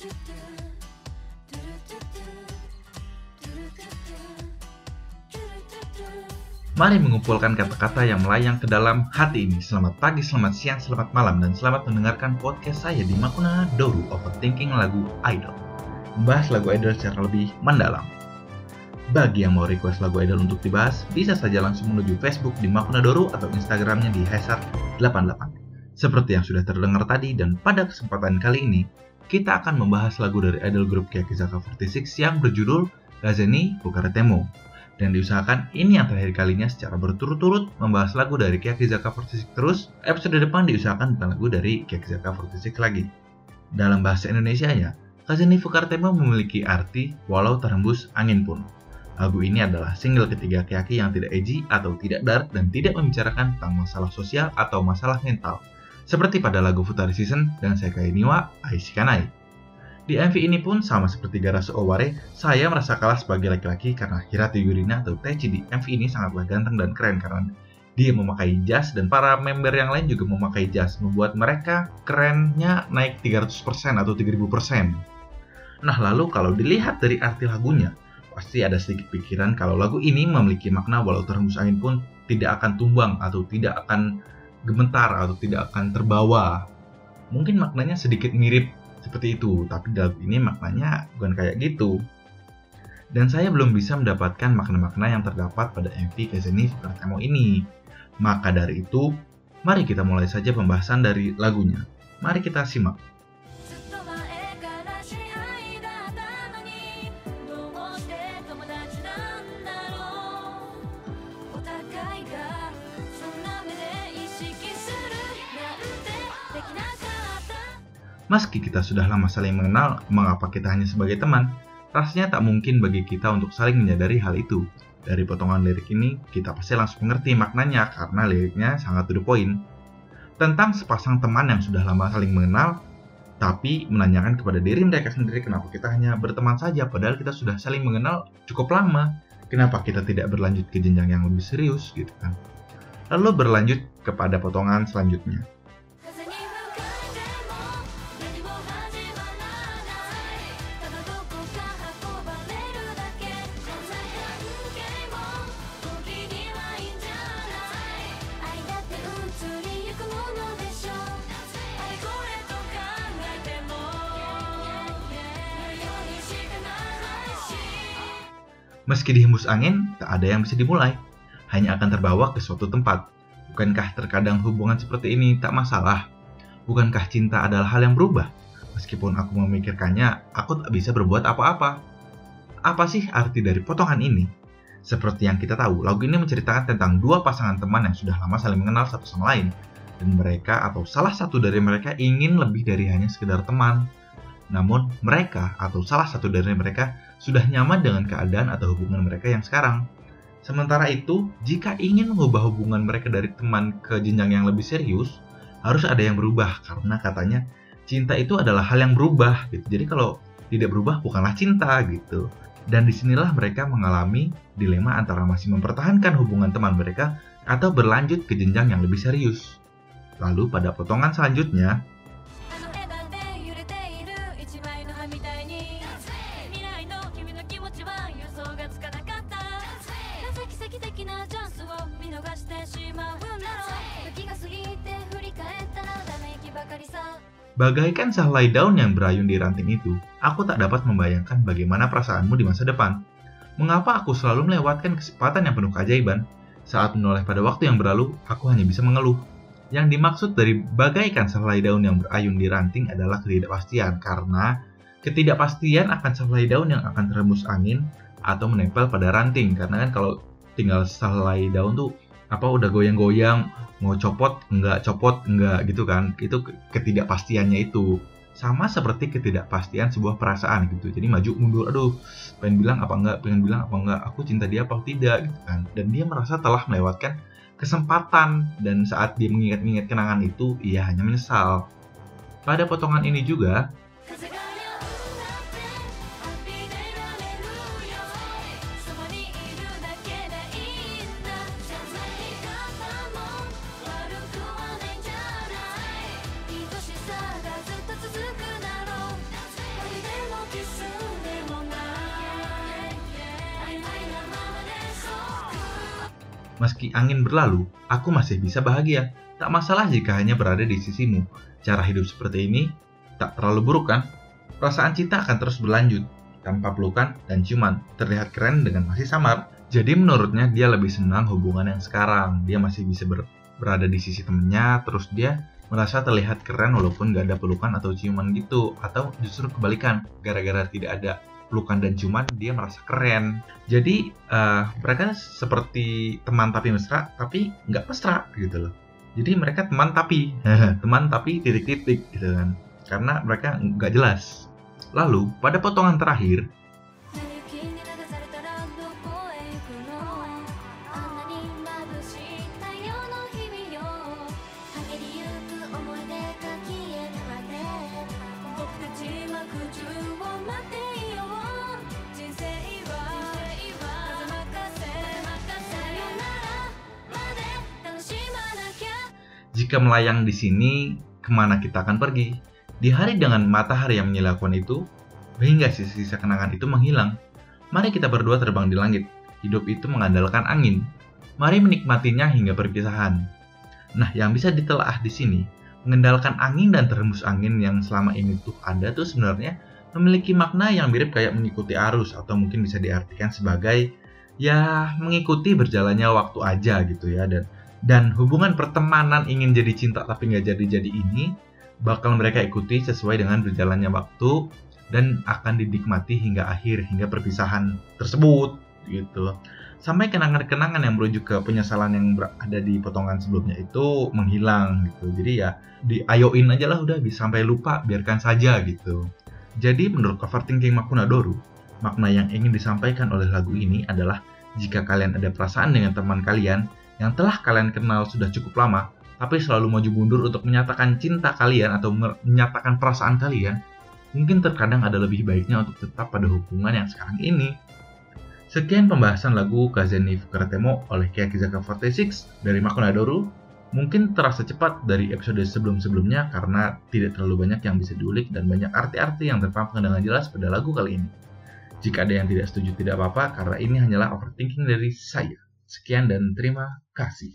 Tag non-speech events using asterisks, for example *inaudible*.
Mari mengumpulkan kata-kata yang melayang ke dalam hati ini. Selamat pagi, selamat siang, selamat malam, dan selamat mendengarkan podcast saya di Makuna Doru Overthinking lagu Idol. Membahas lagu Idol secara lebih mendalam. Bagi yang mau request lagu Idol untuk dibahas, bisa saja langsung menuju Facebook di Makuna Doru atau Instagramnya di Hesar88. Seperti yang sudah terdengar tadi, dan pada kesempatan kali ini, kita akan membahas lagu dari idol grup Kyakizaka 46 yang berjudul Gazeni Bukaretemo dan diusahakan ini yang terakhir kalinya secara berturut-turut membahas lagu dari Kyakizaka 46 terus, episode depan diusahakan bukan lagu dari Kyakizaka 46 lagi. Dalam bahasa Indonesia ya, Kazeni Fukartema memiliki arti walau terhembus angin pun. Lagu ini adalah single ketiga Kyaki yang tidak edgy atau tidak dark dan tidak membicarakan tentang masalah sosial atau masalah mental. Seperti pada lagu Futari Season dan Sekai Niwa Aishikanai. Di MV ini pun sama seperti Garasu Oware, saya merasa kalah sebagai laki-laki karena Hirata Yurina atau Taichi di MV ini sangatlah ganteng dan keren karena dia memakai jas dan para member yang lain juga memakai jas, membuat mereka kerennya naik 300% atau 3000%. Nah lalu kalau dilihat dari arti lagunya, pasti ada sedikit pikiran kalau lagu ini memiliki makna walau terhembus angin pun tidak akan tumbang atau tidak akan gemetar atau tidak akan terbawa. Mungkin maknanya sedikit mirip seperti itu, tapi dalam ini maknanya bukan kayak gitu. Dan saya belum bisa mendapatkan makna-makna yang terdapat pada MV Kezeni Fukartemo ini. Maka dari itu, mari kita mulai saja pembahasan dari lagunya. Mari kita simak. Meski kita sudah lama saling mengenal, mengapa kita hanya sebagai teman? Rasanya tak mungkin bagi kita untuk saling menyadari hal itu. Dari potongan lirik ini, kita pasti langsung mengerti maknanya karena liriknya sangat to the point. Tentang sepasang teman yang sudah lama saling mengenal, tapi menanyakan kepada diri mereka sendiri kenapa kita hanya berteman saja padahal kita sudah saling mengenal cukup lama. Kenapa kita tidak berlanjut ke jenjang yang lebih serius gitu kan. Lalu berlanjut kepada potongan selanjutnya. Meski dihembus angin, tak ada yang bisa dimulai. Hanya akan terbawa ke suatu tempat. Bukankah terkadang hubungan seperti ini tak masalah? Bukankah cinta adalah hal yang berubah? Meskipun aku memikirkannya, aku tak bisa berbuat apa-apa. Apa sih arti dari potongan ini? Seperti yang kita tahu, lagu ini menceritakan tentang dua pasangan teman yang sudah lama saling mengenal satu sama lain. Dan mereka atau salah satu dari mereka ingin lebih dari hanya sekedar teman. Namun, mereka atau salah satu dari mereka sudah nyaman dengan keadaan atau hubungan mereka yang sekarang. Sementara itu, jika ingin mengubah hubungan mereka dari teman ke jenjang yang lebih serius, harus ada yang berubah karena katanya cinta itu adalah hal yang berubah gitu. Jadi kalau tidak berubah bukanlah cinta gitu. Dan di sinilah mereka mengalami dilema antara masih mempertahankan hubungan teman mereka atau berlanjut ke jenjang yang lebih serius. Lalu pada potongan selanjutnya, Bagaikan sehelai daun yang berayun di ranting itu, aku tak dapat membayangkan bagaimana perasaanmu di masa depan. Mengapa aku selalu melewatkan kesempatan yang penuh keajaiban? Saat menoleh pada waktu yang berlalu, aku hanya bisa mengeluh. Yang dimaksud dari bagaikan sehelai daun yang berayun di ranting adalah ketidakpastian, karena ketidakpastian akan sehelai daun yang akan terhembus angin atau menempel pada ranting. Karena kan kalau tinggal sehelai daun tuh apa udah goyang-goyang mau copot enggak copot enggak gitu kan. Itu ketidakpastiannya itu. Sama seperti ketidakpastian sebuah perasaan gitu. Jadi maju mundur aduh pengen bilang apa enggak pengen bilang apa enggak aku cinta dia apa tidak gitu kan. Dan dia merasa telah melewatkan kesempatan. Dan saat dia mengingat-ingat kenangan itu ia hanya menyesal. Pada potongan ini juga Meski angin berlalu, aku masih bisa bahagia. Tak masalah jika hanya berada di sisimu. Cara hidup seperti ini tak terlalu buruk kan? Perasaan cinta akan terus berlanjut, tanpa pelukan dan ciuman, terlihat keren dengan masih samar. Jadi menurutnya dia lebih senang hubungan yang sekarang. Dia masih bisa ber berada di sisi temennya, terus dia merasa terlihat keren walaupun gak ada pelukan atau ciuman gitu. Atau justru kebalikan, gara-gara tidak ada pelukan dan ciuman, dia merasa keren. Jadi uh, mereka seperti teman tapi mesra, tapi nggak mesra gitu loh. Jadi mereka teman tapi, *laughs* teman tapi titik-titik gitu kan. Karena mereka nggak jelas. Lalu, pada potongan terakhir, jika melayang di sini, ke mana kita akan pergi? Di hari dengan matahari yang menyilaukan itu, hingga sisa-sisa kenangan itu menghilang, mari kita berdua terbang di langit. Hidup itu mengandalkan angin. Mari menikmatinya hingga perpisahan. Nah, yang bisa ditelaah di sini, mengendalikan angin dan terhembus angin yang selama ini tuh ada tuh sebenarnya memiliki makna yang mirip kayak mengikuti arus atau mungkin bisa diartikan sebagai ya mengikuti berjalannya waktu aja gitu ya dan dan hubungan pertemanan ingin jadi cinta tapi nggak jadi-jadi ini bakal mereka ikuti sesuai dengan berjalannya waktu dan akan dinikmati hingga akhir hingga perpisahan tersebut gitu sampai kenangan-kenangan yang merujuk ke penyesalan yang ada di potongan sebelumnya itu menghilang gitu. Jadi ya diayoin aja lah udah bisa sampai lupa biarkan saja gitu. Jadi menurut overthinking Makunadoru makna yang ingin disampaikan oleh lagu ini adalah jika kalian ada perasaan dengan teman kalian yang telah kalian kenal sudah cukup lama, tapi selalu maju mundur untuk menyatakan cinta kalian atau menyatakan perasaan kalian, mungkin terkadang ada lebih baiknya untuk tetap pada hubungan yang sekarang ini. Sekian pembahasan lagu Kazeni Fukaratemo oleh Kiyakizaka 46 dari Makunadoru. Mungkin terasa cepat dari episode sebelum-sebelumnya karena tidak terlalu banyak yang bisa diulik dan banyak arti-arti yang terpampang dengan jelas pada lagu kali ini. Jika ada yang tidak setuju tidak apa-apa karena ini hanyalah overthinking dari saya. Sekian dan terima kasih.